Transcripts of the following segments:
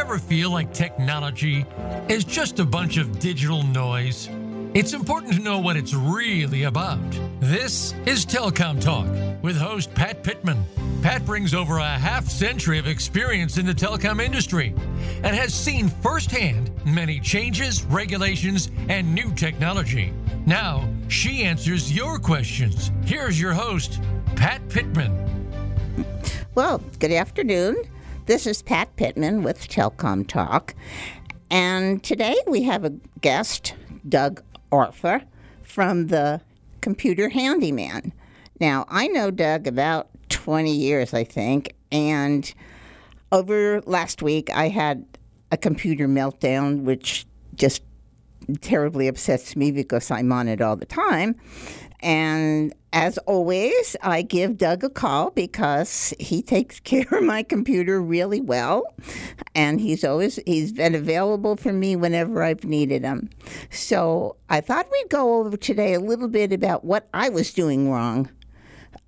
ever feel like technology is just a bunch of digital noise? It's important to know what it's really about. This is Telecom Talk with host Pat Pittman. Pat brings over a half century of experience in the telecom industry and has seen firsthand many changes, regulations, and new technology. Now, she answers your questions. Here's your host, Pat Pittman. Well, good afternoon. This is Pat Pittman with Telecom Talk. And today we have a guest, Doug Arthur, from the Computer Handyman. Now, I know Doug about 20 years, I think, and over last week I had a computer meltdown, which just terribly upsets me because I'm on it all the time. And as always, I give Doug a call because he takes care of my computer really well, and he's always he's been available for me whenever I've needed him. So I thought we'd go over today a little bit about what I was doing wrong,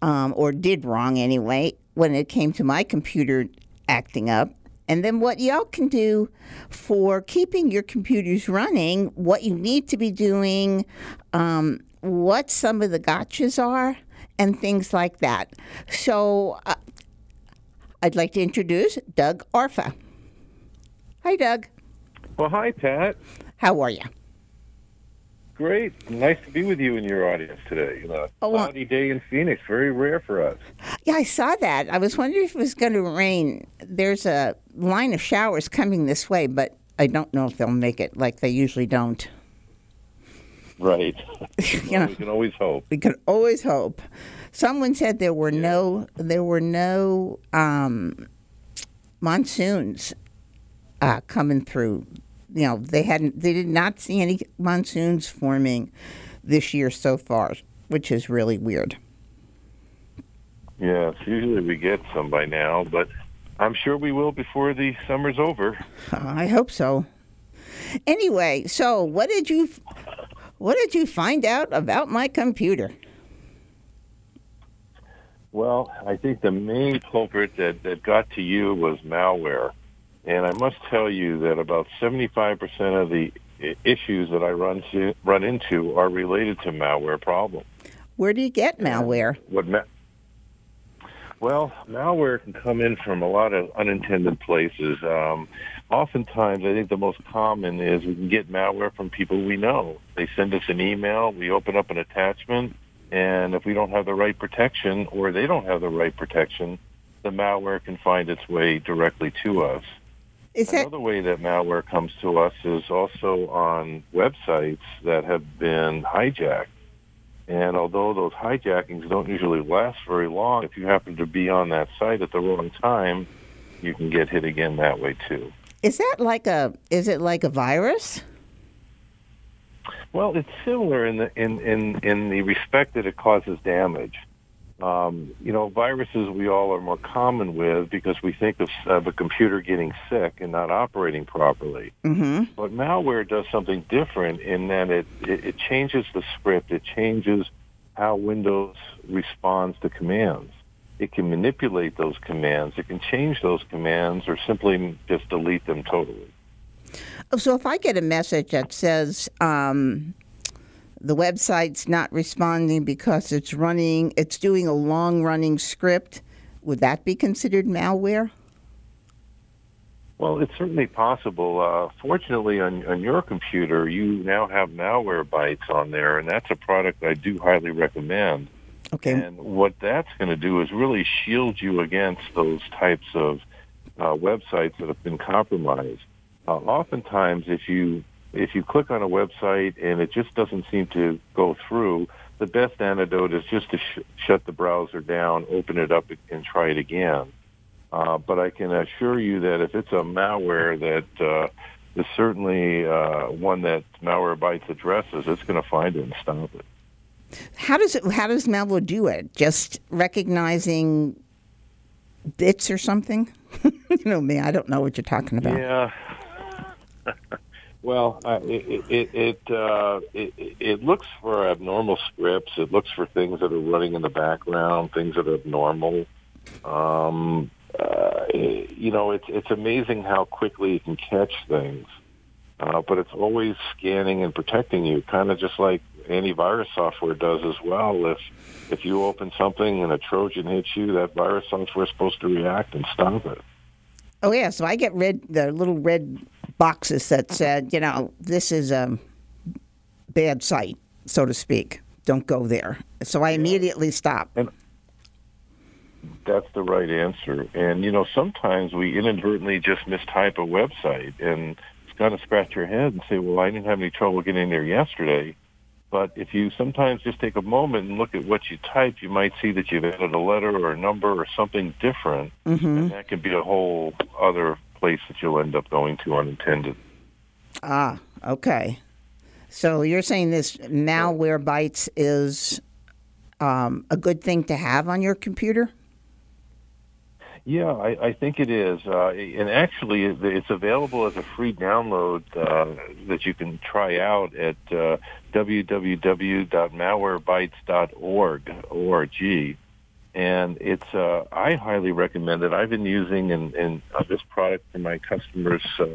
um, or did wrong anyway, when it came to my computer acting up. And then what y'all can do for keeping your computers running, what you need to be doing, um, what some of the gotchas are, and things like that. So uh, I'd like to introduce Doug Arthur. Hi, Doug. Well, hi, Pat. How are you? Great. Nice to be with you and your audience today. You know, Oh, well- cloudy day in Phoenix, very rare for us. Yeah, I saw that. I was wondering if it was going to rain. There's a line of showers coming this way, but I don't know if they'll make it like they usually don't. Right. You know. we can always hope. we could always hope. Someone said there were no there were no um, monsoons uh, coming through. You know, they hadn't they did not see any monsoons forming this year so far, which is really weird. Yes, usually we get some by now, but I'm sure we will before the summer's over. I hope so. Anyway, so what did you what did you find out about my computer? Well, I think the main culprit that, that got to you was malware. And I must tell you that about 75% of the issues that I run to, run into are related to malware problems. Where do you get malware? What ma- well, malware can come in from a lot of unintended places. Um, oftentimes, I think the most common is we can get malware from people we know. They send us an email, we open up an attachment, and if we don't have the right protection or they don't have the right protection, the malware can find its way directly to us. Is that Another way that malware comes to us is also on websites that have been hijacked. And although those hijackings don't usually last very long, if you happen to be on that site at the wrong time, you can get hit again that way too. Is that like a is it like a virus? Well, it's similar in the in in in the respect that it causes damage. Um, you know, viruses we all are more common with because we think of, of a computer getting sick and not operating properly. Mm-hmm. But malware does something different in that it, it, it changes the script. It changes how Windows responds to commands. It can manipulate those commands. It can change those commands or simply just delete them totally. So if I get a message that says um, the website's not responding because it's running, it's doing a long running script, would that be considered malware? Well, it's certainly possible. Uh, fortunately, on, on your computer, you now have Malwarebytes on there, and that's a product I do highly recommend. Okay. And what that's going to do is really shield you against those types of uh, websites that have been compromised. Uh, oftentimes, if you if you click on a website and it just doesn't seem to go through, the best antidote is just to sh- shut the browser down, open it up, and try it again. Uh, but I can assure you that if it's a malware that uh, is certainly uh, one that Malwarebytes addresses, it's going to find it and stop it. How does it? How does malware do it? Just recognizing bits or something? you know me. I don't know what you're talking about. Yeah. well, uh, it it it, uh, it it looks for abnormal scripts. It looks for things that are running in the background, things that are abnormal. Um, uh, you know, it's it's amazing how quickly it can catch things, uh, but it's always scanning and protecting you, kind of just like antivirus software does as well. If if you open something and a Trojan hits you, that virus software is supposed to react and stop it. Oh yeah, so I get red the little red boxes that said, you know, this is a bad site, so to speak. Don't go there. So I immediately stop. And that's the right answer. And you know, sometimes we inadvertently just mistype a website, and it's to scratch your head and say, "Well, I didn't have any trouble getting there yesterday." But if you sometimes just take a moment and look at what you typed, you might see that you've added a letter or a number or something different, mm-hmm. and that could be a whole other place that you'll end up going to unintended. Ah, okay. So you're saying this Malwarebytes is um, a good thing to have on your computer? Yeah, I, I think it is, uh, and actually, it's available as a free download uh, that you can try out at uh, www.malwarebytes.org. O-R-G. And it's uh, I highly recommend it. I've been using and, uh, this product for my customers uh,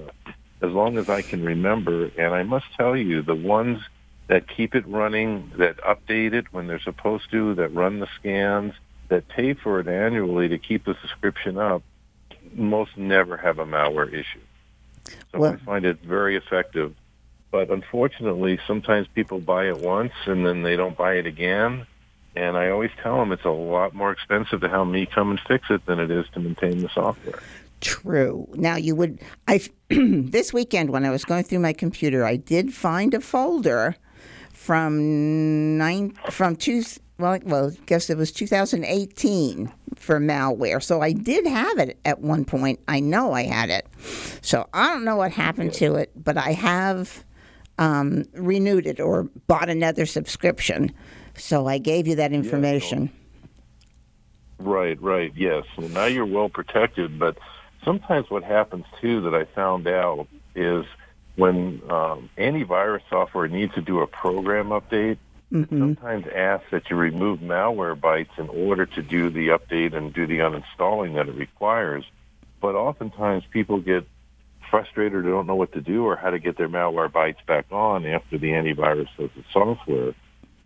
as long as I can remember, and I must tell you, the ones that keep it running, that update it when they're supposed to, that run the scans that pay for it annually to keep the subscription up most never have a malware issue. So well, I find it very effective. But unfortunately, sometimes people buy it once and then they don't buy it again. And I always tell them it's a lot more expensive to have me come and fix it than it is to maintain the software. True. Now you would I this weekend when I was going through my computer, I did find a folder from nine from two well, well, I guess it was 2018 for malware. So I did have it at one point. I know I had it. So I don't know what happened to it, but I have um, renewed it or bought another subscription. So I gave you that information. Yeah, right, right. Yes. Well, now you're well protected, but sometimes what happens too that I found out is when um, antivirus software needs to do a program update, mm-hmm. sometimes ask that you remove Malwarebytes in order to do the update and do the uninstalling that it requires. But oftentimes people get frustrated or don't know what to do or how to get their Malwarebytes back on after the antivirus does the software.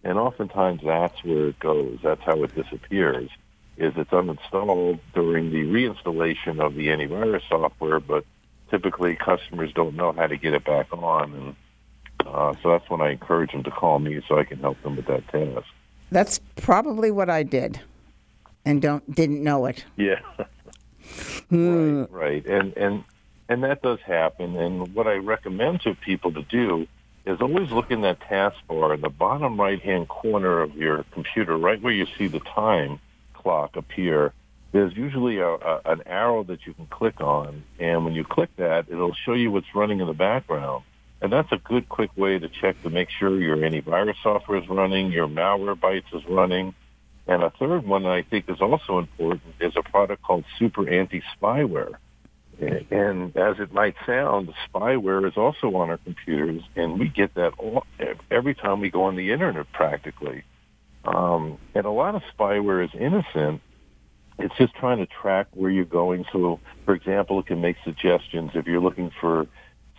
And oftentimes that's where it goes. That's how it disappears. Is it's uninstalled during the reinstallation of the antivirus software, but typically customers don't know how to get it back on. And uh, so that's when I encourage them to call me so I can help them with that task. That's probably what I did, and don't didn't know it. Yeah. Hmm. Right, right, and and and that does happen. And what I recommend to people to do is always look in that taskbar in the bottom right hand corner of your computer, right where you see the time clock appear. There's usually a, a, an arrow that you can click on, and when you click that, it'll show you what's running in the background. And that's a good, quick way to check to make sure your antivirus software is running, your Malwarebytes is running. And a third one I think is also important is a product called Super Anti-Spyware. And as it might sound, spyware is also on our computers, and we get that all, every time we go on the internet practically. Um, and a lot of spyware is innocent. It's just trying to track where you're going. So, for example, it can make suggestions if you're looking for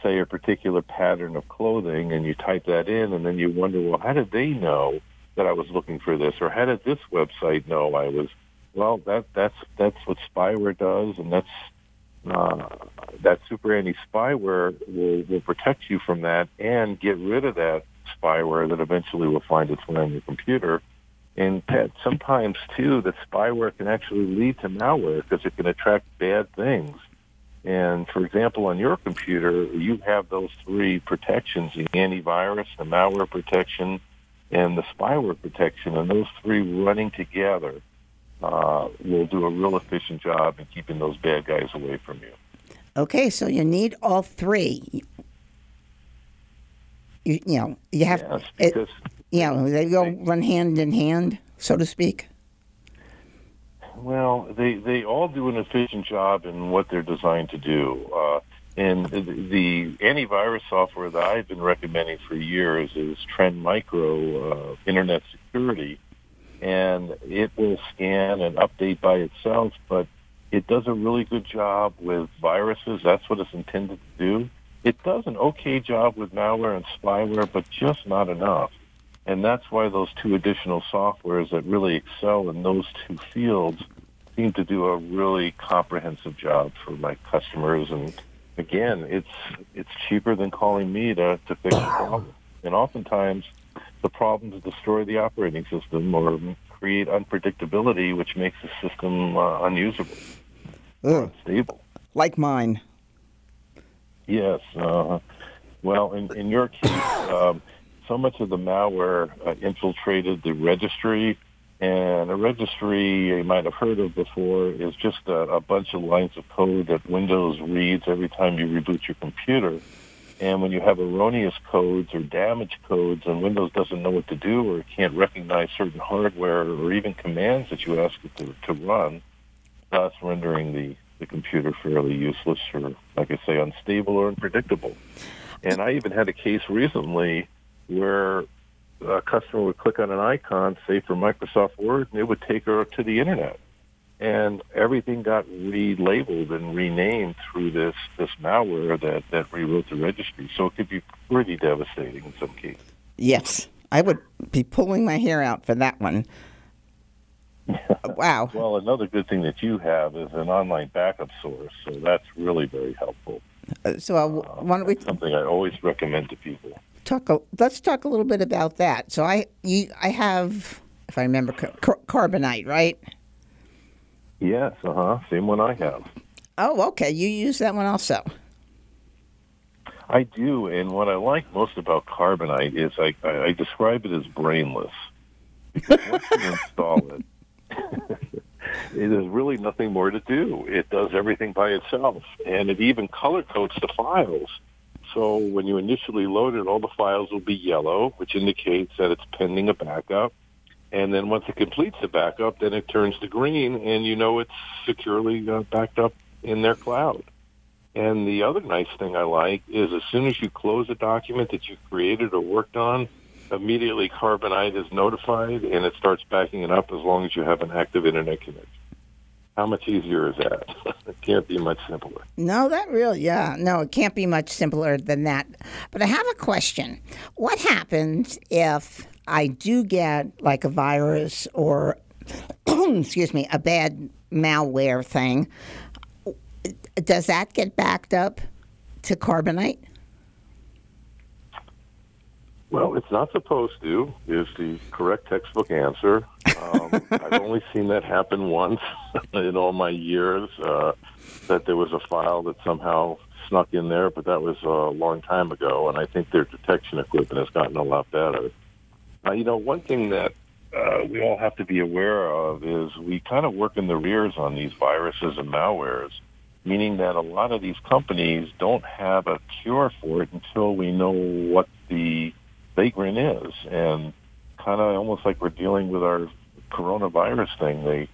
say a particular pattern of clothing and you type that in and then you wonder, well, how did they know that I was looking for this or how did this website know I was well that that's that's what spyware does and that's uh, that super anti spyware will, will protect you from that and get rid of that spyware that eventually will find its way on your computer. And sometimes too, that spyware can actually lead to malware because it can attract bad things. And for example, on your computer, you have those three protections, the antivirus, the malware protection, and the spyware protection, and those three running together uh, will do a real efficient job in keeping those bad guys away from you. Okay, so you need all three. You, you know, you have, yes, because it, you know, they go run hand in hand, so to speak. Well, they they all do an efficient job in what they're designed to do. Uh, and the antivirus software that I've been recommending for years is Trend Micro uh, Internet Security, and it will scan and update by itself. But It does a really good job with viruses. That's what it's intended to do. It does an okay job with malware and spyware, but just not enough. And that's why those two additional softwares that really excel in those two fields seem to do a really comprehensive job for my customers. And again, it's it's cheaper than calling me to, to fix the problem. And oftentimes, the problems destroy the operating system or create unpredictability, which makes the system uh, unusable, unstable. Like mine. Yes. Uh, well, in, in your case, um, so much of the malware uh, infiltrated the registry, and a registry you might have heard of before is just a, a bunch of lines of code that Windows reads every time you reboot your computer. And when you have erroneous codes or damaged codes and Windows doesn't know what to do or can't recognize certain hardware or even commands that you ask it to, to run, thus rendering the, the computer fairly useless or, like I say, unstable or unpredictable. And I even had a case recently where a customer would click on an icon, say for Microsoft Word, and it would take her to the internet. And everything got relabeled and renamed through this, this malware that, that rewrote the registry. So it could be pretty devastating in some cases. Yes, I would be pulling my hair out for that one. wow. Well, another good thing that you have is an online backup source, so that's really very helpful. Uh, so uh, why don't we something I always recommend to people talk. A, let's talk a little bit about that. So I, you, I have, if I remember, car- carbonite, right? Yes. Uh huh. Same one I have. Oh, okay. You use that one also. I do, and what I like most about carbonite is I, I, I describe it as brainless. Because once you install it, there's really nothing more to do. It does everything by itself, and it even color codes the files. So when you initially load it, all the files will be yellow, which indicates that it's pending a backup. And then once it completes the backup, then it turns to green, and you know it's securely uh, backed up in their cloud. And the other nice thing I like is as soon as you close a document that you created or worked on, immediately Carbonite is notified and it starts backing it up as long as you have an active internet connection. How much easier is that? it can't be much simpler. No, that really, yeah. No, it can't be much simpler than that. But I have a question. What happens if I do get like a virus or, excuse me, a bad malware thing? Does that get backed up to Carbonite? Well, it's not supposed to, is the correct textbook answer. Um, I've only seen that happen once in all my years, uh, that there was a file that somehow snuck in there, but that was a long time ago, and I think their detection equipment has gotten a lot better. Uh, you know, one thing that uh, we all have to be aware of is we kind of work in the rears on these viruses and malwares, meaning that a lot of these companies don't have a cure for it until we know what the vagrant is, and kind of almost like we're dealing with our coronavirus thing. They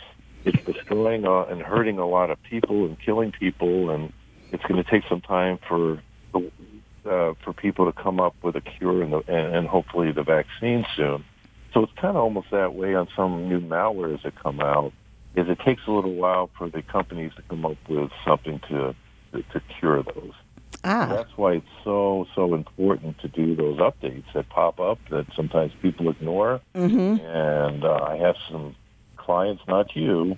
it's destroying uh, and hurting a lot of people and killing people, and it's going to take some time for uh, for people to come up with a cure and, the, and, and hopefully the vaccine soon. So it's kind of almost that way on some new malwares that come out. Is it takes a little while for the companies to come up with something to to, to cure those. Ah. That's why it's so so important to do those updates that pop up that sometimes people ignore. Mm-hmm. And uh, I have some clients, not you,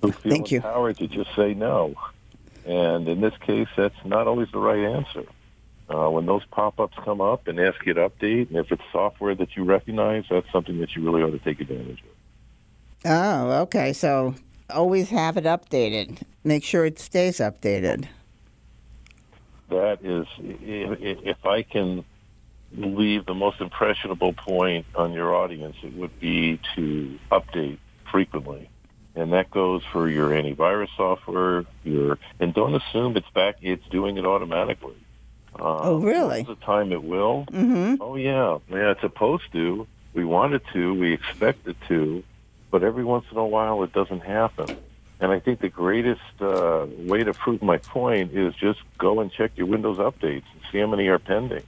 who feel Thank empowered you. to just say no. And in this case, that's not always the right answer. Uh, when those pop-ups come up and ask you to update, and if it's software that you recognize, that's something that you really ought to take advantage of. Oh, okay. So always have it updated. Make sure it stays updated that is, if I can leave the most impressionable point on your audience, it would be to update frequently. And that goes for your antivirus software, your, and don't assume it's back, it's doing it automatically. Uh, oh, really? Most the time it will. Mm-hmm. Oh, yeah. Yeah, it's supposed to. We want it to. We expect it to. But every once in a while it doesn't happen. And I think the greatest uh, way to prove my point is just go and check your Windows updates and see how many are pending.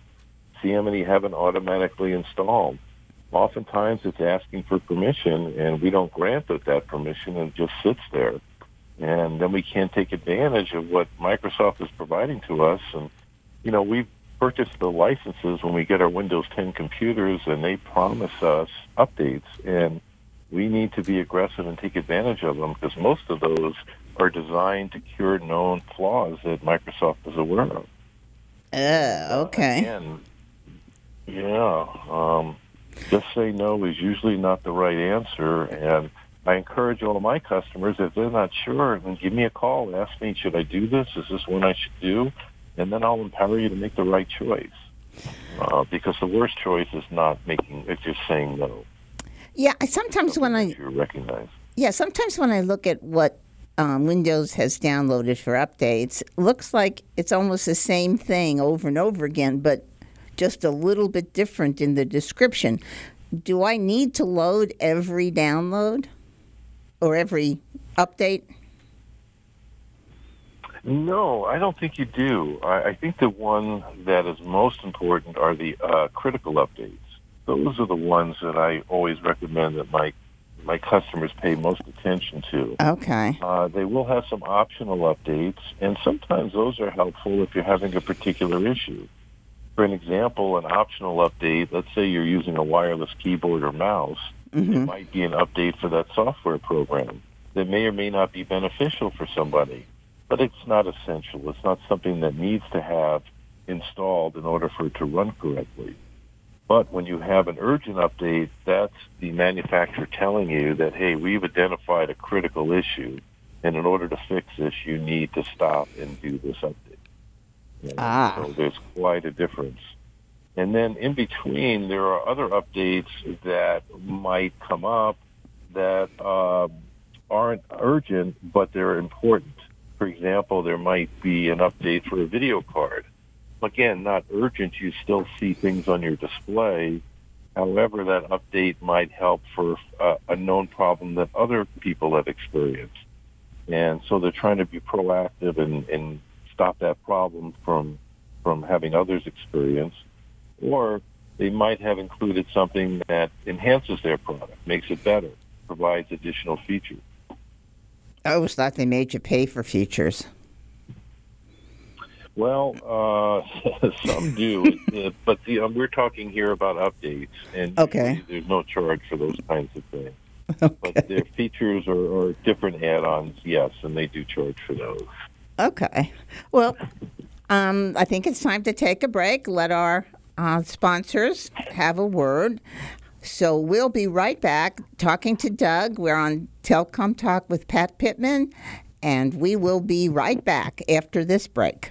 See how many haven't automatically installed. Oftentimes it's asking for permission, and we don't grant it that permission, and it just sits there. and then we can't take advantage of what Microsoft is providing to us. And you know, we purchase the licenses when we get our Windows 10 computers, and they promise us updates, and we need to be aggressive and take advantage of them because most of those are designed to cure known flaws that Microsoft is aware of. Uh, okay. Again, yeah, um, just say no is usually not the right answer, and I encourage all of my customers if they're not sure, then give me a call. Ask me, should I do this? Is this one I should do? And then I'll empower you to make the right choice. Uh, because the worst choice is not making, it's just saying no. Yeah, I sometimes when I you recognize. Yeah, sometimes when I look at what um, Windows has downloaded for updates, looks like it's almost the same thing over and over again, but just a little bit different in the description. Do I need to load every download or every update? No, I don't think you do. I, I think the one that is most important are the uh, critical updates. Those are the ones that I always recommend that my my customers pay most attention to. Okay. Uh, they will have some optional updates, and sometimes those are helpful if you're having a particular issue. For an example, an optional update, let's say you're using a wireless keyboard or mouse, Mm-hmm. it might be an update for that software program that may or may not be beneficial for somebody, but it's not essential. It's not something that needs to have installed in order for it to run correctly. But when you have an urgent update, that's the manufacturer telling you that, hey, we've identified a critical issue, and in order to fix this, you need to stop and do this update. You know, Ah. So there's quite a difference. And then in between, there are other updates that might come up that uh, aren't urgent, but they're important. For example, there might be an update for a video card. Again, not urgent. You still see things on your display. However, that update might help for uh, a known problem that other people have experienced. And so they're trying to be proactive and, and stop that problem from from having others experience. Or they might have included something that enhances their product, makes it better, provides additional features. I always thought they made you pay for features. Well, uh, some do, uh, but the, um, we're talking here about updates, and Okay. there's no charge for those kinds of things. Okay. But their features or, or different add-ons, yes, and they do charge for those. Okay. Well, um, I think it's time to take a break. Let our uh, sponsors have a word. So we'll be right back talking to Doug. We're on Telecom Talk with Pat Pittman, and we will be right back after this break.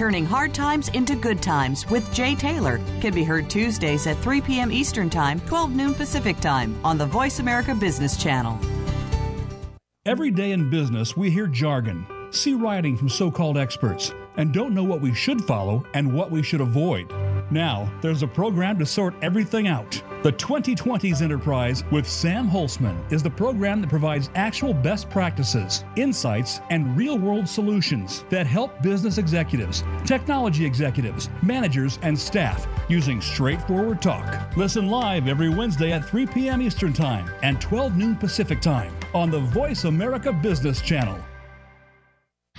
Turning hard times into good times with Jay Taylor can be heard Tuesdays at 3 p.m. Eastern Time, 12 noon Pacific Time on the Voice America Business Channel. Every day in business, we hear jargon, see writing from so called experts, and don't know what we should follow and what we should avoid. Now, there's a program to sort everything out. The 2020s Enterprise with Sam Holzman is the program that provides actual best practices, insights, and real world solutions that help business executives, technology executives, managers, and staff using straightforward talk. Listen live every Wednesday at 3 p.m. Eastern Time and 12 noon Pacific Time on the Voice America Business Channel.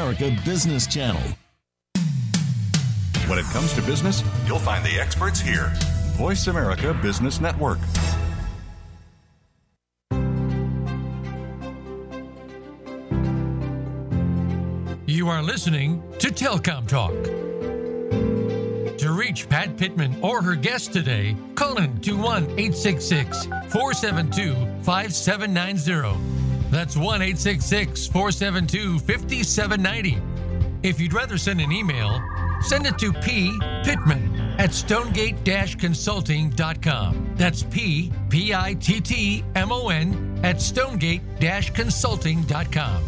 Business Channel. When it comes to business, you'll find the experts here. Voice America Business Network. You are listening to Telecom Talk. To reach Pat Pittman or her guest today, call in to 1 866 472 5790. That's 1 866 472 5790. If you'd rather send an email, send it to P. Pittman at stonegate consulting.com. That's P P I T T M O N at stonegate consulting.com.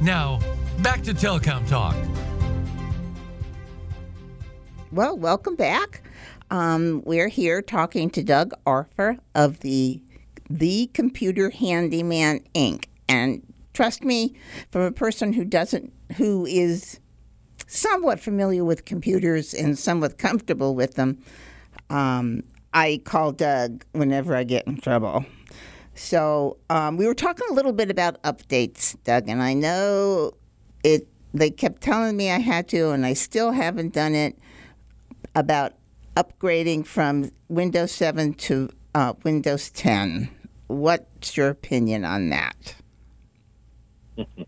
Now, back to Telecom Talk. Well, welcome back. Um, we're here talking to Doug Arthur of the The Computer Handyman Inc. And trust me, from a person who doesn't, who is somewhat familiar with computers and somewhat comfortable with them, um, I call Doug whenever I get in trouble. So um, we were talking a little bit about updates, Doug, and I know it. They kept telling me I had to, and I still haven't done it. About upgrading from Windows 7 to uh, Windows 10. What's your opinion on that?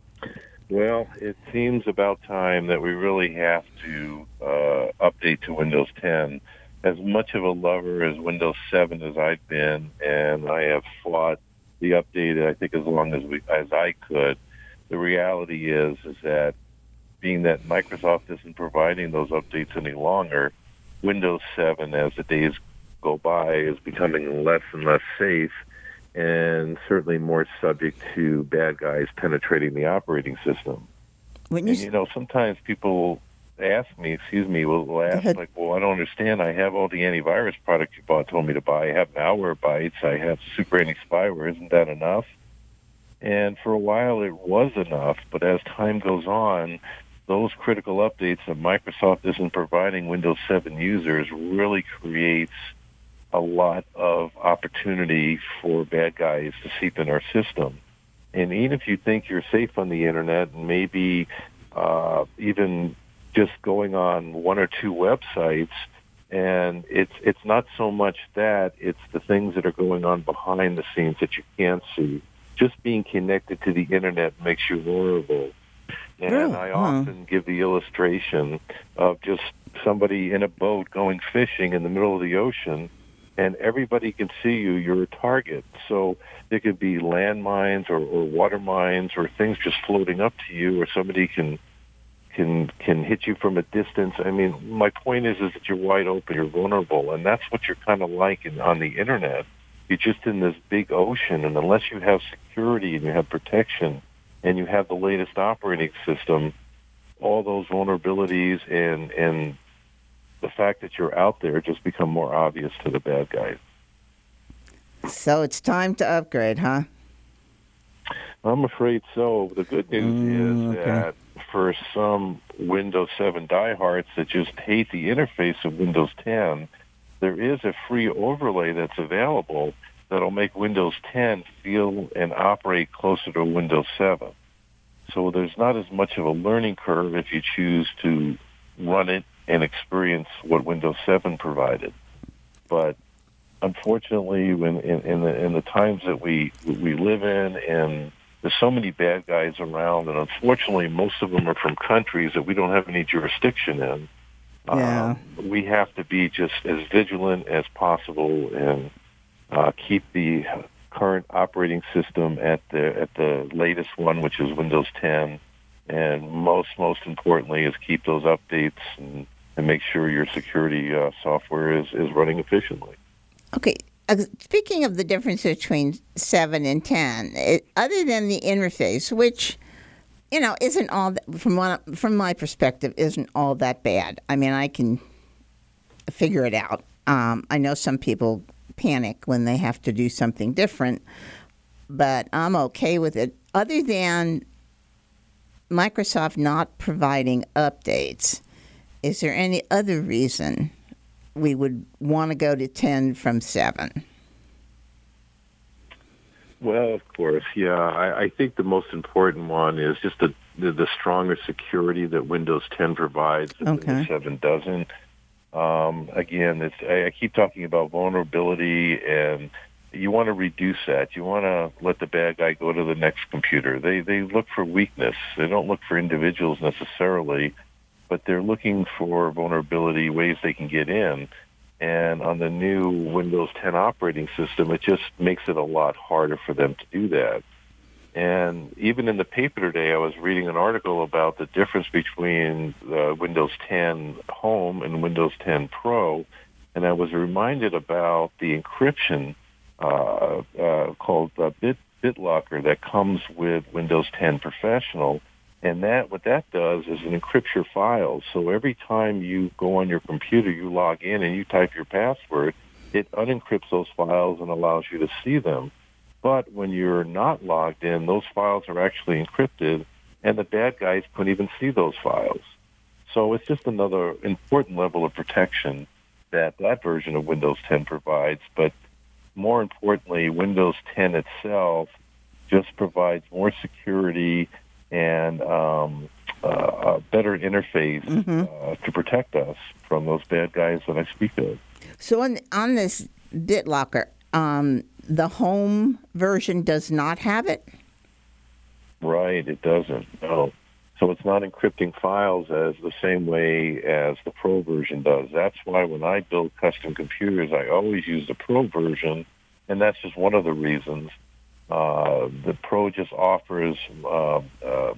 Well, it seems about time that we really have to uh, update to Windows 10. As much of a lover as Windows 7 as I've been, and I have fought the update, I think, as long as we as I could. The reality is, is that being that Microsoft isn't providing those updates any longer, Windows 7, as the days go by, is becoming less and less safe and certainly more subject to bad guys penetrating the operating system. When you, And you know, sometimes people ask me, excuse me, will, will ask like, "Well, I don't understand. I have all the antivirus products you bought, told me to buy. I have Malwarebytes. I have Super Anti Spyware. Isn't that enough?" And for a while, it was enough. But as time goes on, those critical updates that Microsoft isn't providing Windows 7 users really creates a lot of opportunity for bad guys to seep in our system. And even if you think you're safe on the internet and maybe uh, even just going on one or two websites, and it's it's not so much that it's the things that are going on behind the scenes that you can't see. Just being connected to the internet makes you vulnerable. And Really? I Huh. often give the illustration of just somebody in a boat going fishing in the middle of the ocean and everybody can see you, you're a target. So there could be landmines or, or water mines or things just floating up to you, or somebody can can can hit you from a distance. I mean, my point is is that you're wide open, you're vulnerable, and that's what you're kind of like in, on the internet. You're just in this big ocean, and unless you have security and you have protection and you have the latest operating system, all those vulnerabilities and and the fact that you're out there just become more obvious to the bad guys. so it's time to upgrade, huh? I'm afraid so. The good news Mm, is okay. that for some Windows 7 diehards that just hate the interface of Windows 10, there is a free overlay that's available that'll make Windows 10 feel and operate closer to Windows 7. So there's not as much of a learning curve if you choose to run it and experience what Windows 7 provided. But unfortunately, when in, in the in the times that we we live in, and there's so many bad guys around, and unfortunately, most of them are from countries that we don't have any jurisdiction in. Yeah. Um, we have to be just as vigilant as possible and uh, keep the current operating system at the at the latest one, which is Windows 10, and most most importantly is keep those updates and, and make sure your security uh, software is, is running efficiently. Okay. uh, Speaking of the difference between 7 and 10, it, other than the interface, which, you know, isn't all, that, from, one, from my perspective, isn't all that bad. I mean, I can figure it out. Um, I know some people panic when they have to do something different, but I'm okay with it. Other than Microsoft not providing updates, is there any other reason we would want to go to 10 from 7? Well, of course, yeah. I, I think the most important one is just the, the the stronger security that Windows 10 provides that Okay. Windows 7 doesn't. Um, again, it's I, I keep talking about vulnerability, and you want to reduce that. You want to let the bad guy go to the next computer. They they look for weakness. They don't look for individuals necessarily, but they're looking for vulnerability ways they can get in. And on the new Windows 10 operating system, it just makes it a lot harder for them to do that. And even in the paper today, I was reading an article about the difference between uh, Windows 10 Home and Windows 10 Pro, and I was reminded about the encryption uh, uh, called Bit BitLocker that comes with Windows 10 Professional. And that what that does is it encrypts your files. So every time you go on your computer, you log in and you type your password, it unencrypts those files and allows you to see them. But when you're not logged in, those files are actually encrypted, and the bad guys couldn't even see those files. So it's just another important level of protection that that version of Windows 10 provides. But more importantly, Windows 10 itself just provides more security and um, uh, a better interface Mm-hmm. uh, to protect us from those bad guys that I speak of. So on on this BitLocker, um, the home version does not have it. Right, it doesn't. No. So it's not encrypting files as the same way as the Pro version does. That's why when I build custom computers, I always use the Pro version, and that's just one of the reasons. Uh, the Pro just offers. Uh, uh,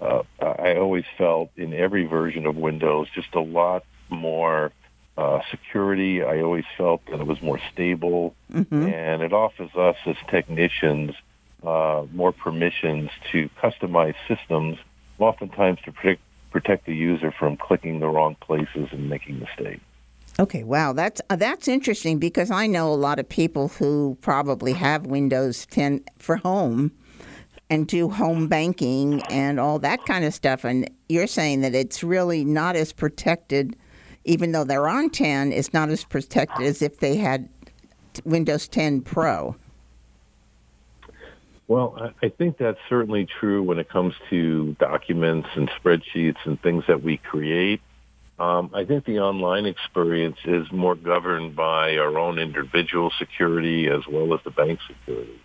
uh, I always felt in every version of Windows just a lot more uh, security. I always felt that it was more stable, and it offers us as technicians uh, more permissions to customize systems, oftentimes to protect, protect the user from clicking the wrong places and making mistakes. Okay, wow, that's uh, that's interesting because I know a lot of people who probably have Windows 10 for home and do home banking and all that kind of stuff and you're saying that it's really not as protected even though they're on 10 it's not as protected as if they had Windows 10 Pro. Well, I, I think that's certainly true when it comes to documents and spreadsheets and things that we create. Um, I think the online experience is more governed by our own individual security as well as the bank security.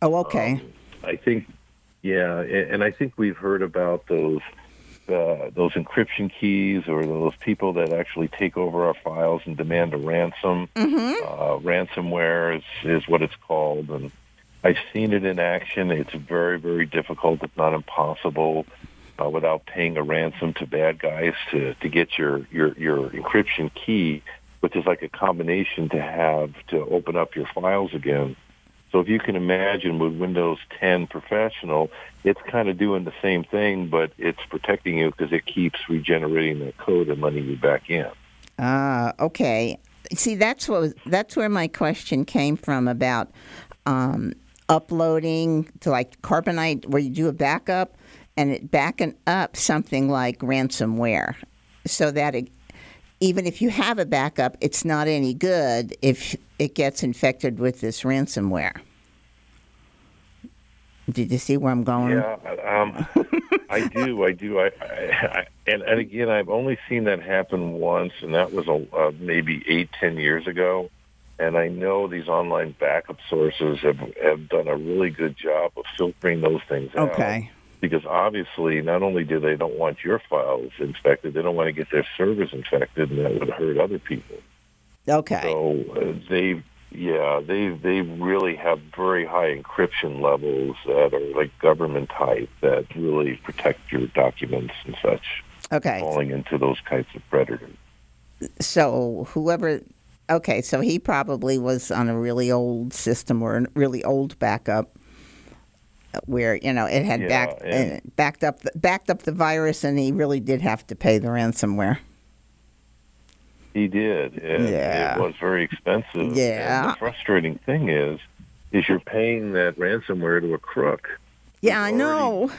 Oh, okay. Um, I think, yeah, and I think we've heard about those uh, those encryption keys or those people that actually take over our files and demand a ransom. Uh, ransomware is is what it's called, and I've seen it in action. It's very very difficult, if not impossible. Uh, without paying a ransom to bad guys to, to get your, your, your encryption key, which is like a combination to have to open up your files again. So if you can imagine with Windows 10 Professional, it's kind of doing the same thing, but it's protecting you because it keeps regenerating the code and letting you back in. Ah, okay. See, that's what was, that's where my question came from about um, uploading to like Carbonite, where you do a backup, and it backing up something like ransomware, so that it, even if you have a backup, it's not any good if it gets infected with this ransomware. Did you see where I'm going? Yeah, um, I do. I do. I, I, I and, and again, I've only seen that happen once, and that was a, uh, maybe eight, ten years ago. And I know these online backup sources have have done a really good job of filtering those things out. Okay. Because obviously, not only do they don't want your files infected, they don't want to get their servers infected, and that would hurt other people. Okay. So uh, they, yeah, they they really have very high encryption levels that are like government type that really protect your documents and such, Okay. falling into those types of predators. so whoever okay so he probably was on a really old system or a really old backup where you know it had Yeah, backed uh, backed up the, backed up the virus and he really did have to pay the ransomware He did. and Yeah. It was very expensive. Yeah. And the frustrating thing is, is you're paying that ransomware to a crook. yeah i know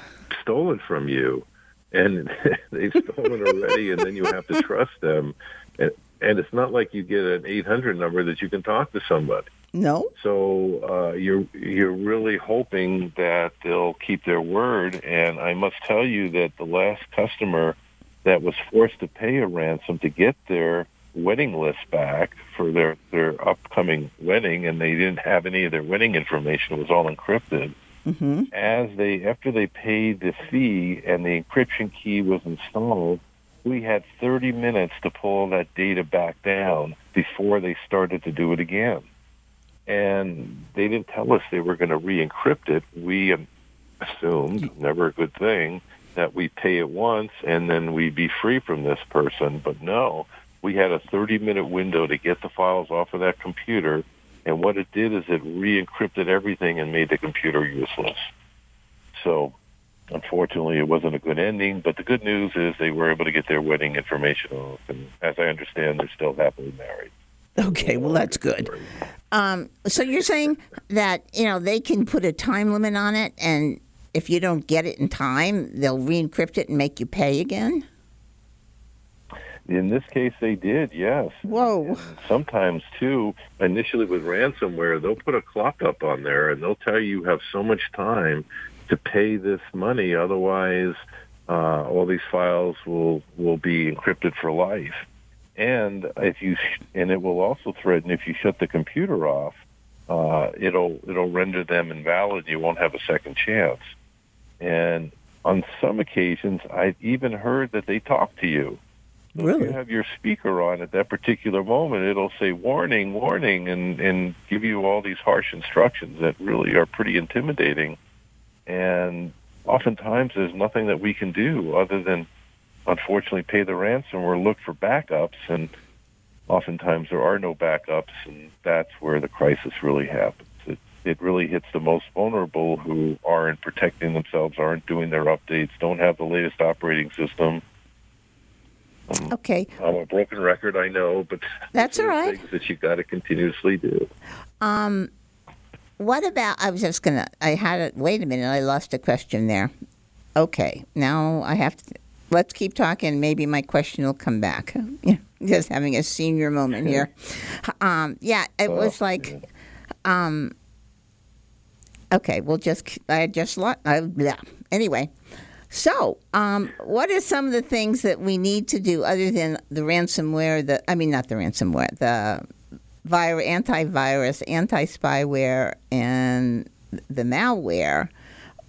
stolen from you, and they've stolen already, and then you have to trust them. And, and it's not like you get an 800 number that you can talk to somebody. No So uh, you're you're really hoping that they'll keep their word. And I must tell you that the last customer that was forced to pay a ransom to get their wedding list back for their their upcoming wedding, and they didn't have any of their wedding information. It was all encrypted. Mm-hmm. As they after they paid the fee and the encryption key was installed, we had 30 minutes to pull that data back down before they started to do it again. And they didn't tell us they were going to re-encrypt it. We um, assumed, never a good thing, that we pay it once and then we'd be free from this person. But no, we had a 30 minute window to get the files off of that computer. And what it did is it re-encrypted everything and made the computer useless. So unfortunately, it wasn't a good ending. But the good news is they were able to get their wedding information off. And as I understand, they're still happily married. Okay, well, that's good. Um, so you're saying that, you know, they can put a time limit on it, and if you don't get it in time, they'll re encrypt it and make you pay again? In this case, they did, yes. Whoa. And sometimes, too, initially with ransomware, they'll put a clock up on there and they'll tell you you have so much time to pay this money. Otherwise, uh, all these files will, will be encrypted for life. And if you sh- and it will also threaten if you shut the computer off, uh, it'll it'll render them invalid. You won't have a second chance. And on some occasions, I've even heard that they talk to you. So Really? If you have your speaker on at that particular moment, it'll say warning, warning, and, and give you all these harsh instructions that really are pretty intimidating. And oftentimes there's nothing that we can do other than unfortunately pay the ransom or look for backups and oftentimes there are no backups and that's where the crisis really happens. It, it really hits the most vulnerable who aren't protecting themselves, aren't doing their updates, don't have the latest operating system. Okay. I'm a broken record, I know, but That's all right. things that you got to continuously do. Um, what about? I was just gonna. I had it. Wait a minute. I lost a question there. Okay. Now I have to. Let's keep talking. Maybe my question will come back. Yeah, just having a senior moment here. Um, yeah, it was like. Um, okay, we'll just. I just. Uh, yeah. Anyway. So, um, what are some of the things that we need to do other than the ransomware? The I mean, not the ransomware. The virus, antivirus, anti-spyware, and the malware.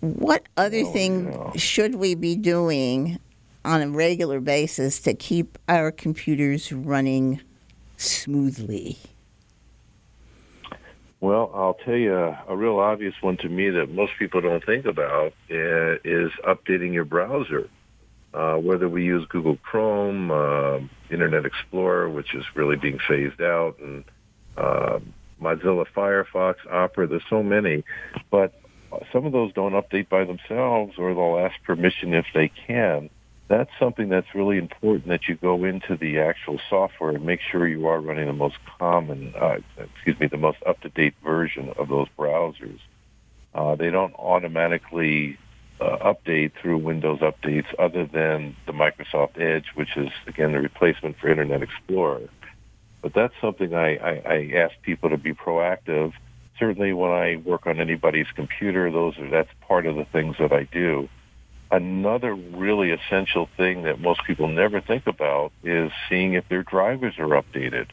What other thing should we be doing on a regular basis to keep our computers running smoothly? Well, I'll tell you a real obvious one to me that most people don't think about uh, is updating your browser. Uh, whether we use Google Chrome, uh, Internet Explorer, which is really being phased out, and uh, Mozilla Firefox, Opera, there's so many, but some of those don't update by themselves or they'll ask permission if they can. That's something that's really important that you go into the actual software and make sure you are running the most common, uh, excuse me, the most up-to-date version of those browsers. Uh, they don't automatically uh, update through Windows updates other than the Microsoft Edge, which is, again, the replacement for Internet Explorer. But that's something I, I, I ask people to be proactive. Certainly when I work on anybody's computer, those are, that's part of the things that I do. Another really essential thing that most people never think about is seeing if their drivers are updated.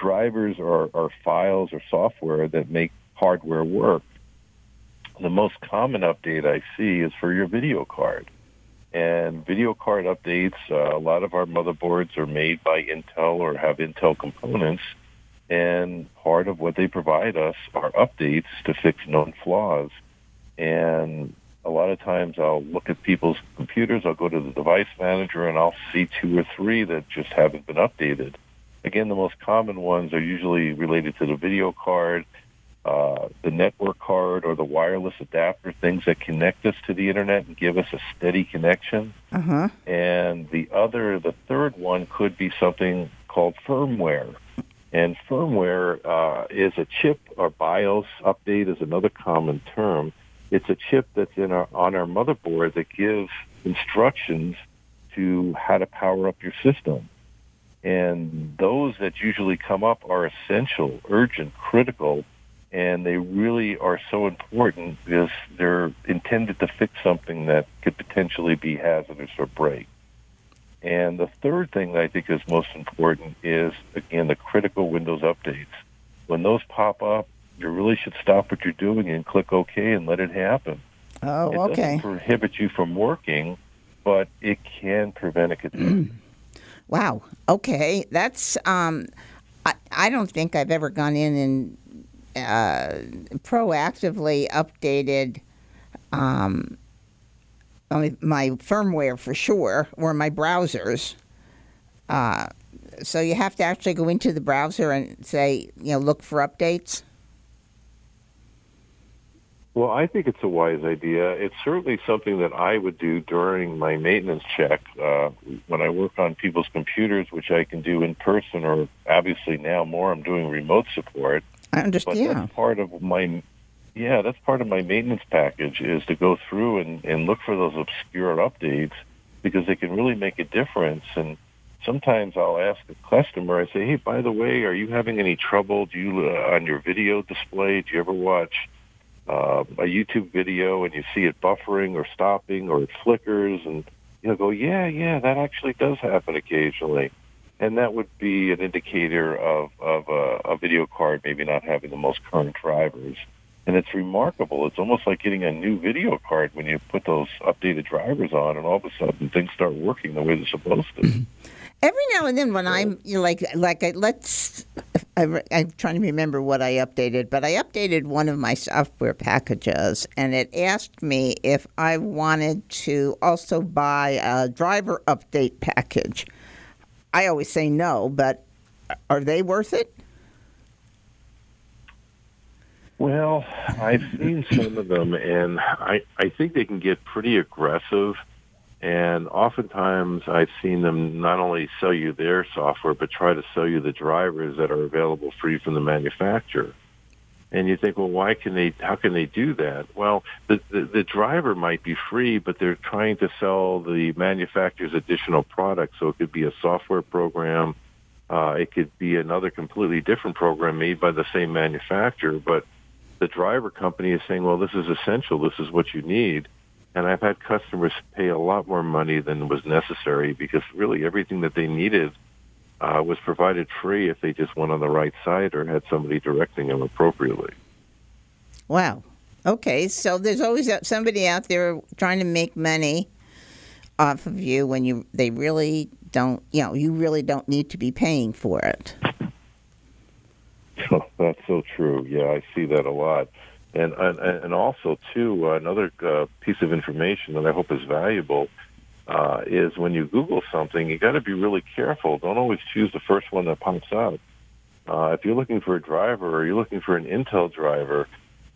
Drivers are, are files or software that make hardware work. The most common update I see is for your video card. And video card updates, uh, a lot of our motherboards are made by Intel or have Intel components. And part of what they provide us are updates to fix known flaws. And a lot of times I'll look at people's computers, I'll go to the device manager, and I'll see two or three that just haven't been updated. Again, the most common ones are usually related to the video card, uh, the network card, or the wireless adapter, things that connect us to the internet and give us a steady connection. Uh huh. And the other, the third one could be something called firmware. And firmware uh, is a chip or BIOS update is another common term. It's a chip that's in our, on our motherboard that gives instructions to how to power up your system. And those that usually come up are essential, urgent, critical, and they really are so important because they're intended to fix something that could potentially be hazardous or break. And the third thing that I think is most important is, again, the critical Windows updates. When those pop up, you really should stop what you're doing and click OK and let it happen. Oh, it okay. doesn't prohibit you from working, but it can prevent a catastrophe. Wow. Okay. That's um I, I don't think I've ever gone in and uh, proactively updated um my my firmware for sure or my browsers. Uh, so you have to actually go into the browser and say, you know, look for updates. Well, I think it's a wise idea. It's certainly something that I would do during my maintenance check uh, when I work on people's computers, which I can do in person, or obviously now more I'm doing remote support. I understand. Yeah. that's part of my yeah, that's part of my maintenance package is to go through and, and look for those obscure updates because they can really make a difference. And sometimes I'll ask a customer, I say, hey, by the way, are you having any trouble? Do you uh, on your video display? Do you ever watch uh, a YouTube video and you see it buffering or stopping or it flickers? And you'll go, yeah, yeah, that actually does happen occasionally. And that would be an indicator of, of a, a video card maybe not having the most current drivers. And it's remarkable. It's almost like getting a new video card when you put those updated drivers on, and all of a sudden things start working the way they're supposed to. Every now and then, when I'm you know, like like I, let's, I, I'm trying to remember what I updated, but I updated one of my software packages, and it asked me if I wanted to also buy a driver update package. I always say no, but are they worth it? Well, I've seen some of them, and I, I think they can get pretty aggressive. And oftentimes, I've seen them not only sell you their software, but try to sell you the drivers that are available free from the manufacturer. And you think, well, why can they? How can they do that? Well, the, the the driver might be free, but they're trying to sell the manufacturer's additional products. So it could be a software program, uh, it could be another completely different program made by the same manufacturer, but the driver company is saying, well, this is essential. This is what you need. And I've had customers pay a lot more money than was necessary because really everything that they needed uh, was provided free if they just went on the right side or had somebody directing them appropriately. Wow. Okay, so there's always somebody out there trying to make money off of you when you they really don't. You know, you really don't need to be paying for it. That's so true. Yeah, I see that a lot. And and, and also too, another uh, piece of information that I hope is valuable uh, is when you Google something, you got to be really careful. Don't always choose the first one that pops up. Uh, if you're looking for a driver or you're looking for an Intel driver,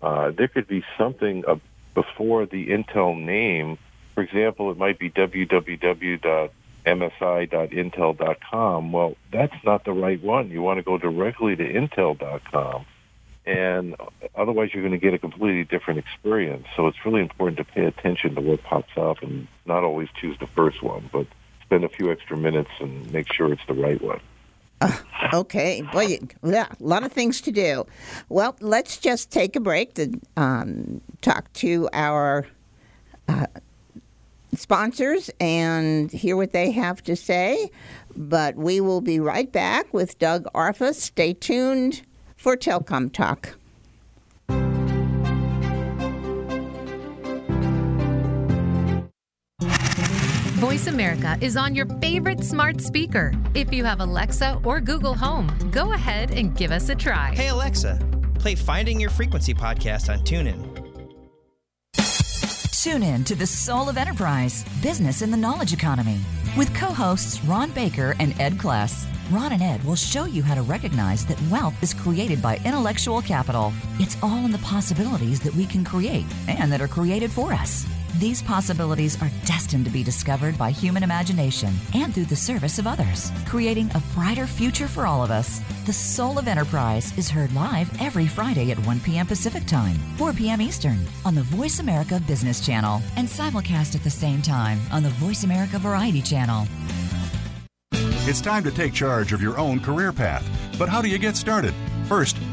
uh, there could be something uh, before the Intel name. For example, it might be www.msi.intel.com. Well, that's not the right one. You want to go directly to intel.com. And otherwise, you're going to get a completely different experience. So it's really important to pay attention to what pops up and not always choose the first one, but spend a few extra minutes and make sure it's the right one. Uh, okay, boy, yeah, a lot of things to do. Well, let's just take a break to um, talk to our uh, sponsors and hear what they have to say. But we will be right back with Doug Arthur. Stay tuned for Telecom Talk. Voice America is on your favorite smart speaker. If you have Alexa or Google Home, go ahead and give us a try. Hey, Alexa, play Finding Your Frequency podcast on TuneIn. Tune in to the Soul of Enterprise Business in the Knowledge Economy with co hosts Ron Baker and Ed Kless. Ron and Ed will show you how to recognize that wealth is created by intellectual capital. It's all in the possibilities that we can create and that are created for us. These possibilities are destined to be discovered by human imagination and through the service of others, creating a brighter future for all of us. The Soul of Enterprise is heard live every Friday at 1 p.m. Pacific Time, 4 p.m. Eastern on the Voice America Business Channel and simulcast at the same time on the Voice America Variety Channel. It's time to take charge of your own career path. But how do you get started? First,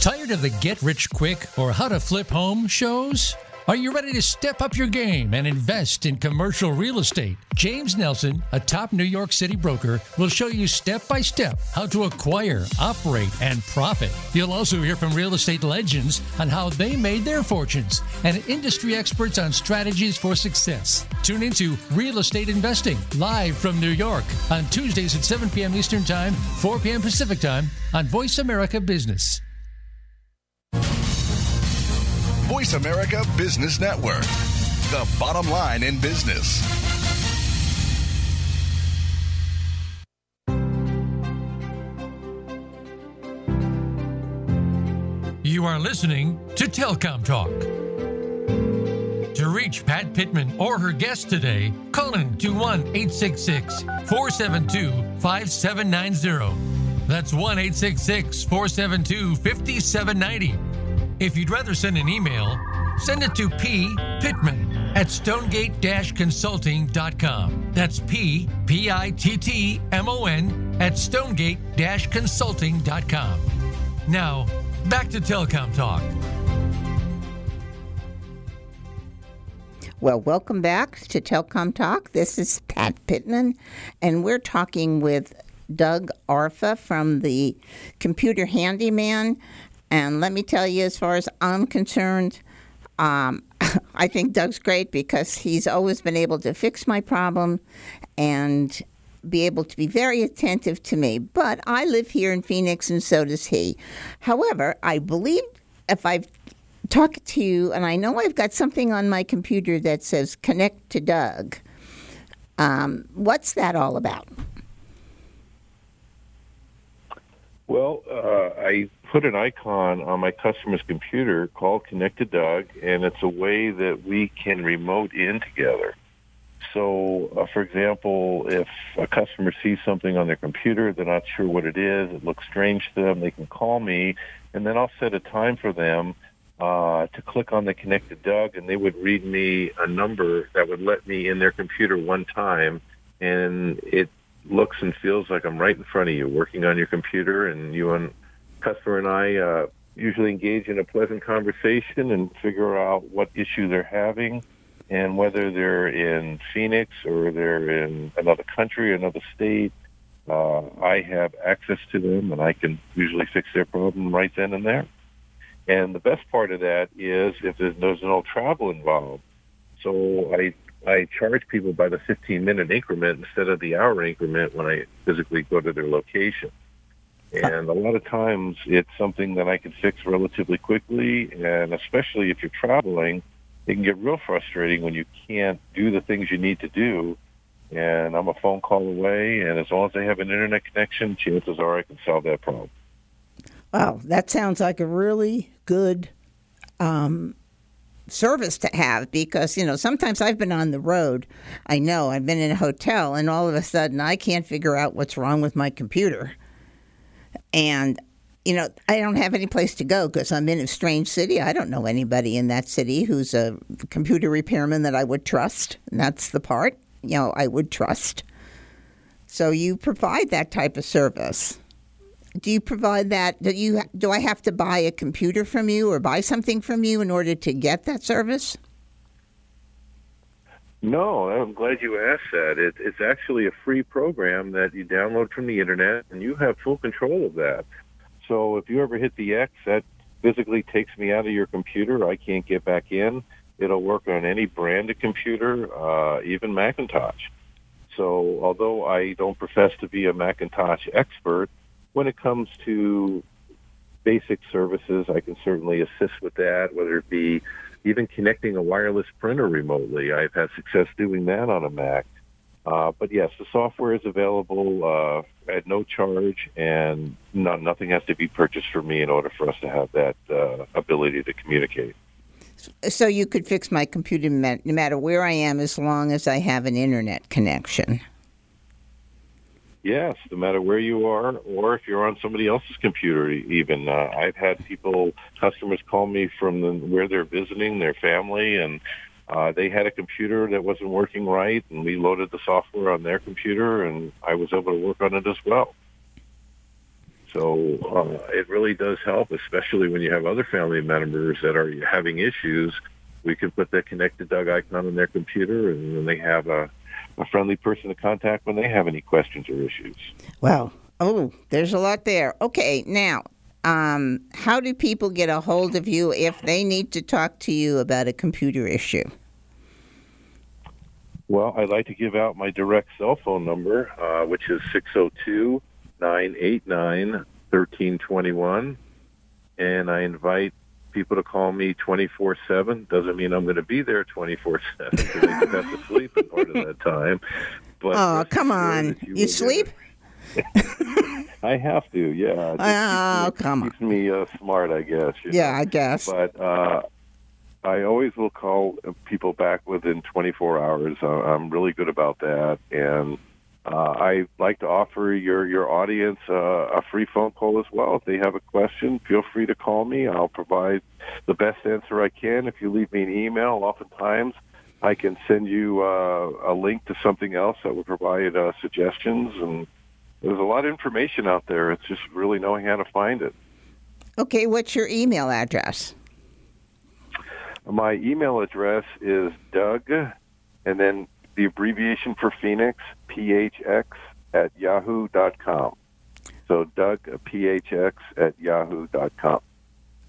Tired of the get rich quick or how to flip home shows? Are you ready to step up your game and invest in commercial real estate? James Nelson, a top New York City broker, will show you step by step how to acquire, operate, and profit. You'll also hear from real estate legends on how they made their fortunes and industry experts on strategies for success. Tune into Real Estate Investing live from New York on Tuesdays at 7 p.m. Eastern Time, 4 p.m. Pacific Time on Voice America Business. Voice America Business Network, the bottom line in business. You are listening to Telecom Talk. To reach Pat Pittman or her guest today, call in to 1 866 472 5790. That's 1 866 472 5790. If you'd rather send an email, send it to p pittman at stonegate consulting.com. That's p p i t t m o n at stonegate consulting.com. Now, back to Telecom Talk. Well, welcome back to Telecom Talk. This is Pat Pittman, and we're talking with Doug Arthur from the Computer Handyman. And let me tell you, as far as I'm concerned, um, I think Doug's great because he's always been able to fix my problem and be able to be very attentive to me. But I live here in Phoenix, and so does he. However, I believe if I've talked to you, and I know I've got something on my computer that says connect to Doug. Um, what's that all about? Well, uh, I put an icon on my customer's computer called Connect to Doug, and it's a way that we can remote in together. So, uh, for example, if a customer sees something on their computer, they're not sure what it is, it looks strange to them, they can call me, and then I'll set a time for them uh, to click on the Connect to Doug, and they would read me a number that would let me in their computer one time, and it looks and feels like I'm right in front of you, working on your computer, and you and customer and I uh, usually engage in a pleasant conversation and figure out what issue they're having and whether they're in Phoenix or they're in another country, another state. Uh, I have access to them and I can usually fix their problem right then and there. And the best part of that is if there's, there's no travel involved. So I I charge people by the 15 minute increment instead of the hour increment when I physically go to their location. And a lot of times it's something that I can fix relatively quickly. And especially if you're traveling, it can get real frustrating when you can't do the things you need to do. And I'm a phone call away. And as long as they have an internet connection, chances are I can solve that problem. Wow, that sounds like a really good um, service to have because you know sometimes I've been on the road. I know I've been in a hotel, and all of a sudden I can't figure out what's wrong with my computer, and you know I don't have any place to go because I'm in a strange city. I don't know anybody in that city who's a computer repairman that I would trust. And that's the part you know I would trust. So you provide that type of service do you provide that? Do you do I have to buy a computer from you or buy something from you in order to get that service? No, I'm glad you asked that. It, it's actually a free program that you download from the internet, and you have full control of that. So if you ever hit the X, that physically takes me out of your computer. I can't get back in. It'll work on any branded computer, uh, even Macintosh. So although I don't profess to be a Macintosh expert, when it comes to basic services, I can certainly assist with that, whether it be even connecting a wireless printer remotely. I've had success doing that on a Mac. Uh, but yes, the software is available uh, at no charge, and no, nothing has to be purchased for me in order for us to have that uh, ability to communicate. So you could fix my computer no matter where I am as long as I have an internet connection. Yes, no matter where you are, or if you're on somebody else's computer, even. Uh, I've had people, customers call me from the, where they're visiting their family, and uh, they had a computer that wasn't working right, and we loaded the software on their computer, and I was able to work on it as well. So uh, it really does help, especially when you have other family members that are having issues. We can put the connected Doug icon on their computer, and then they have a a friendly person to contact when they have any questions or issues. Well, Oh, there's a lot there. Okay, now, um, how do people get a hold of you if they need to talk to you about a computer issue? Well, I'd like to give out my direct cell phone number, uh, which is 602 989 1321. And I invite people to call me 24 7. Doesn't mean I'm going to be there 24 7 because I do have to sleep a part of that time. But oh, come on. You, you sleep? I have to, yeah. Oh, keeps, come keeps on. me uh, smart, I guess. yeah, know? I guess. But uh, I always will call people back within 24 hours. Uh, I'm really good about that. And uh, I like to offer your your audience uh, a free phone call as well. If they have a question, feel free to call me. I'll provide the best answer I can. If you leave me an email, oftentimes I can send you uh, a link to something else that would provide uh, suggestions. And there's a lot of information out there. It's just really knowing how to find it. Okay, what's your email address? My email address is Doug, and then the abbreviation for Phoenix, phx at yahoo.com. So Doug, phx at yahoo.com.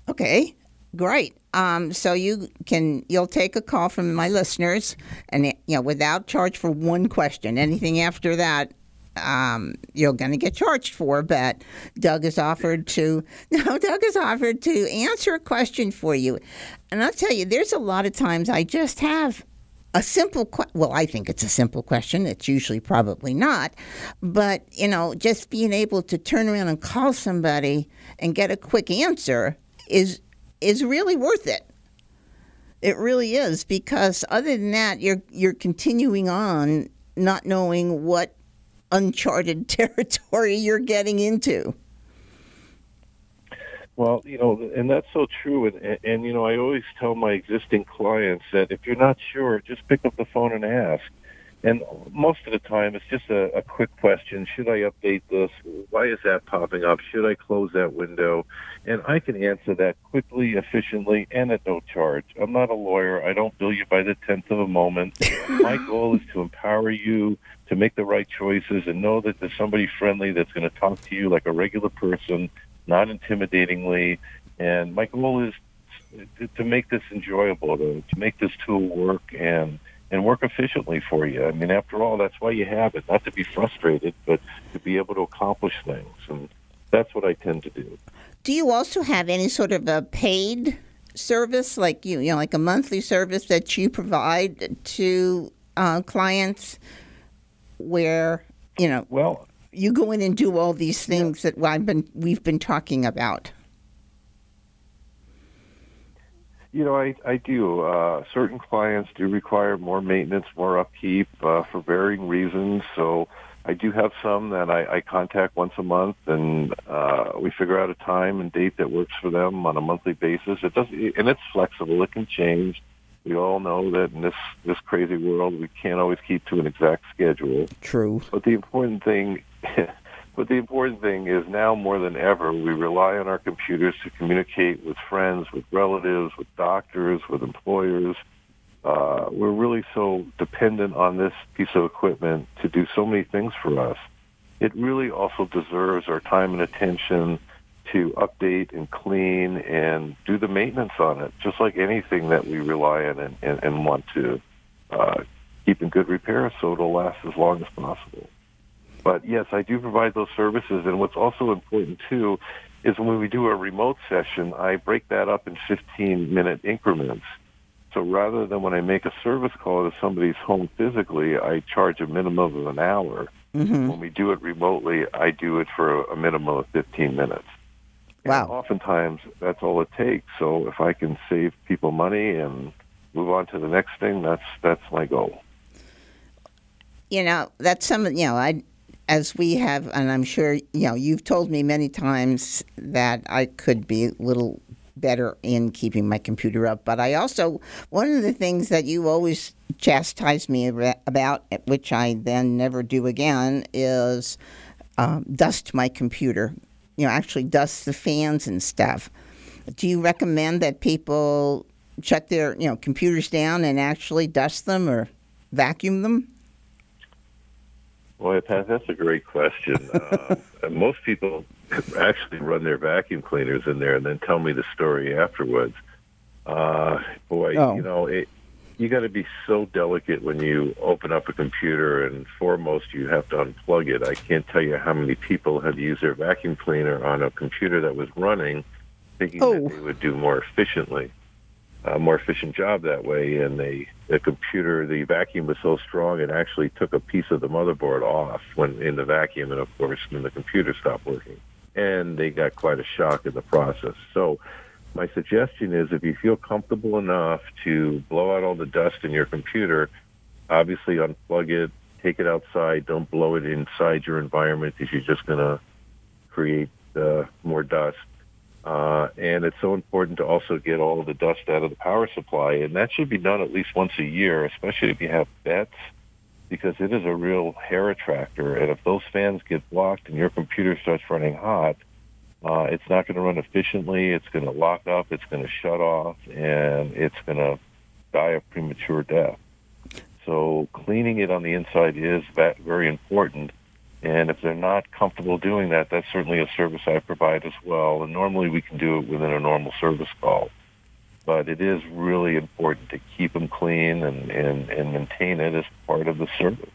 Okay, great. Um, so you can you'll take a call from my listeners, and you know without charge for one question. Anything after that, um, you're going to get charged for. But Doug has offered to no, Doug has offered to answer a question for you, and I'll tell you, there's a lot of times I just have a simple question. Well, I think it's a simple question. It's usually probably not. But, you know, just being able to turn around and call somebody and get a quick answer is is really worth it. It really is because other than that, you're you're continuing on not knowing what uncharted territory you're getting into. Well, you know, and that's so true. And, and, you know, I always tell my existing clients that if you're not sure, just pick up the phone and ask. And most of the time, it's just a, a quick question. Should I update this? Why is that popping up? Should I close that window? And I can answer that quickly, efficiently, and at no charge. I'm not a lawyer. I don't bill you by the tenth of a moment. My goal is to empower you to make the right choices and know that there's somebody friendly that's going to talk to you like a regular person not intimidatingly. And my goal is to make this enjoyable, to, to make this tool work and and work efficiently for you. I mean, after all, that's why you have it, not to be frustrated, but to be able to accomplish things. And that's what I tend to do. Do you also have any sort of a paid service, like you, you know, like a monthly service that you provide to uh, clients, where you know? Well, you go in and do all these things yeah. that I've been we've been talking about. You know, I I do. Uh, certain clients do require more maintenance, more upkeep uh, for varying reasons. So I do have some that I, I contact once a month, and uh, we figure out a time and date that works for them on a monthly basis. It does, and it's flexible. It can change. We all know that in this this crazy world, we can't always keep to an exact schedule. True. But the important thing but the important thing is now more than ever, we rely on our computers to communicate with friends, with relatives, with doctors, with employers. Uh, we're really so dependent on this piece of equipment to do so many things for us. It really also deserves our time and attention to update and clean and do the maintenance on it, just like anything that we rely on and, and, and want to uh, keep in good repair so it'll last as long as possible. But yes, I do provide those services. And what's also important too is when we do a remote session, I break that up in 15 minute increments. So rather than when I make a service call to somebody's home physically, I charge a minimum of an hour. Mm-hmm. When we do it remotely, I do it for a minimum of 15 minutes. Wow. And oftentimes, that's all it takes. So if I can save people money and move on to the next thing, that's that's my goal. You know, that's some. You know, I as we have, and I'm sure you know, you've told me many times that I could be a little better in keeping my computer up. But I also, one of the things that you always chastise me about, which I then never do again, is um, dust my computer. You know, actually dust the fans and stuff. Do you recommend that people shut their you know computers down and actually dust them or vacuum them? Well, Pat, that's a great question. uh, most people actually run their vacuum cleaners in there and then tell me the story afterwards. Uh, boy, oh. you know, it, you got to be so delicate when you open up a computer, and foremost, you have to unplug it. I can't tell you how many people have used their vacuum cleaner on a computer that was running, thinking oh. that they would do more efficiently a more efficient job that way. And they, the computer, the vacuum was so strong, it actually took a piece of the motherboard off when in the vacuum, and of course, then the computer stopped working. And they got quite a shock in the process. So, my suggestion is if you feel comfortable enough to blow out all the dust in your computer, obviously unplug it, take it outside, don't blow it inside your environment because you're just going to create uh, more dust. Uh, and it's so important to also get all the dust out of the power supply. And that should be done at least once a year, especially if you have pets, because it is a real hair attractor. And if those fans get blocked and your computer starts running hot, uh, it's not going to run efficiently. It's going to lock up. It's going to shut off, and it's going to die a premature death. So cleaning it on the inside is very important. And if they're not comfortable doing that, that's certainly a service I provide as well. And normally we can do it within a normal service call. But it is really important to keep them clean and, and, and maintain it as part of the service.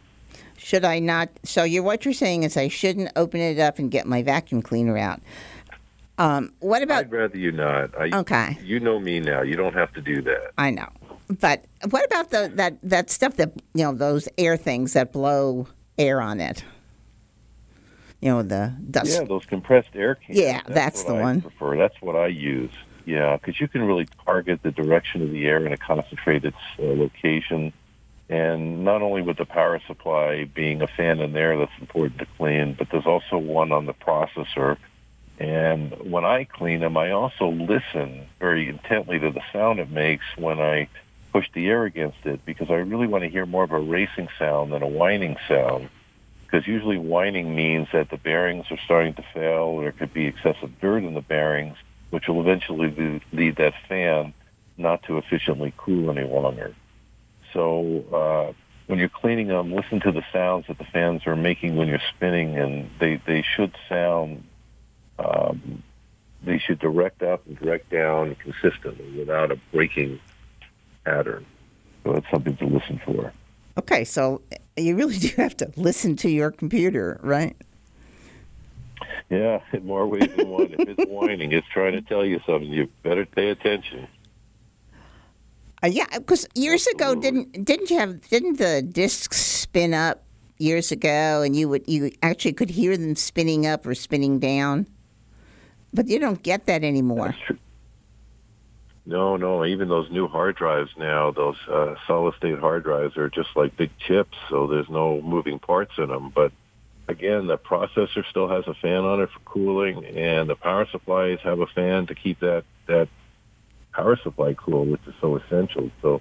Should I not? So you're, what you're saying is I shouldn't open it up and get my vacuum cleaner out. Um, what about? I'd rather you not. I, okay. You know me now. You don't have to do that. I know. But what about the that that stuff that you know those air things that blow air on it? You know the dust. Yeah, those compressed air cans. Yeah, that's, that's the I one. Prefer. That's what I use. Yeah, because you can really target the direction of the air in a concentrated uh, location. And not only with the power supply being a fan in there that's important to clean, but there's also one on the processor. And when I clean them, I also listen very intently to the sound it makes when I push the air against it because I really want to hear more of a racing sound than a whining sound because usually whining means that the bearings are starting to fail, or there could be excessive dirt in the bearings, which will eventually lead that fan not to efficiently cool any longer. So uh, when you're cleaning them, listen to the sounds that the fans are making when you're spinning, and they, they should sound, um, they should direct up and direct down consistently without a breaking pattern. So that's something to listen for. Okay, so you really do have to listen to your computer, right? Yeah, in more ways than one. if it's whining, it's trying to tell you something. You better pay attention. Uh, yeah, because years ago, didn't didn't you have didn't the discs spin up years ago, and you would you actually could hear them spinning up or spinning down, but you don't get that anymore. No, no. Even those new hard drives now, those uh, solid state hard drives are just like big chips, so there's no moving parts in them. But again, the processor still has a fan on it for cooling, and the power supplies have a fan to keep that that power supply cool, which is so essential. So,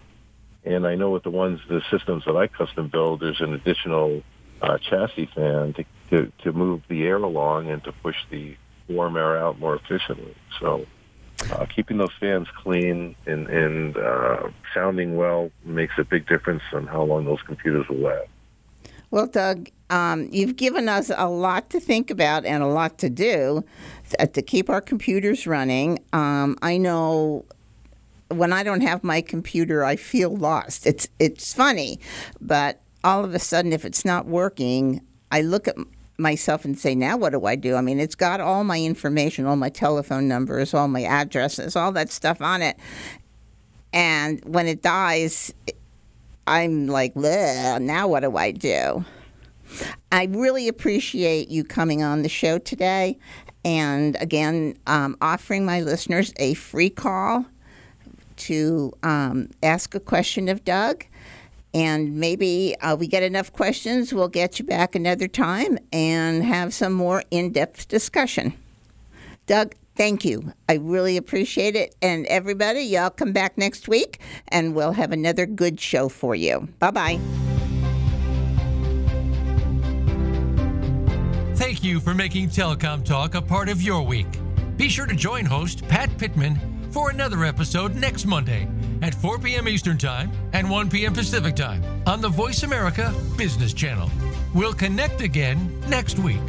and I know with the ones, the systems that I custom build, there's an additional uh, chassis fan to, to to move the air along and to push the warm air out more efficiently. So uh, keeping those fans clean and, and uh, sounding well makes a big difference on how long those computers will last. Well, Doug, um, you've given us a lot to think about and a lot to do to, keep our computers running. Um, I know when I don't have my computer, I feel lost. It's it's funny, but all of a sudden, if it's not working, I look at myself and say, now what do I do? I mean, it's got all my information, all my telephone numbers, all my addresses, all that stuff on it. And when it dies, I'm like, now what do I do? I really appreciate you coming on the show today. And again, um, offering my listeners a free call to um, ask a question of Doug. And maybe uh, we get enough questions, we'll get you back another time and have some more in depth discussion. Doug, thank you. I really appreciate it. And everybody, y'all come back next week and we'll have another good show for you. Bye bye. Thank you for making Telecom Talk a part of your week. Be sure to join host Pat Pittman for another episode next Monday at 4 p.m. Eastern Time and 1 p.m. Pacific Time on the Voice America Business Channel. We'll connect again next week.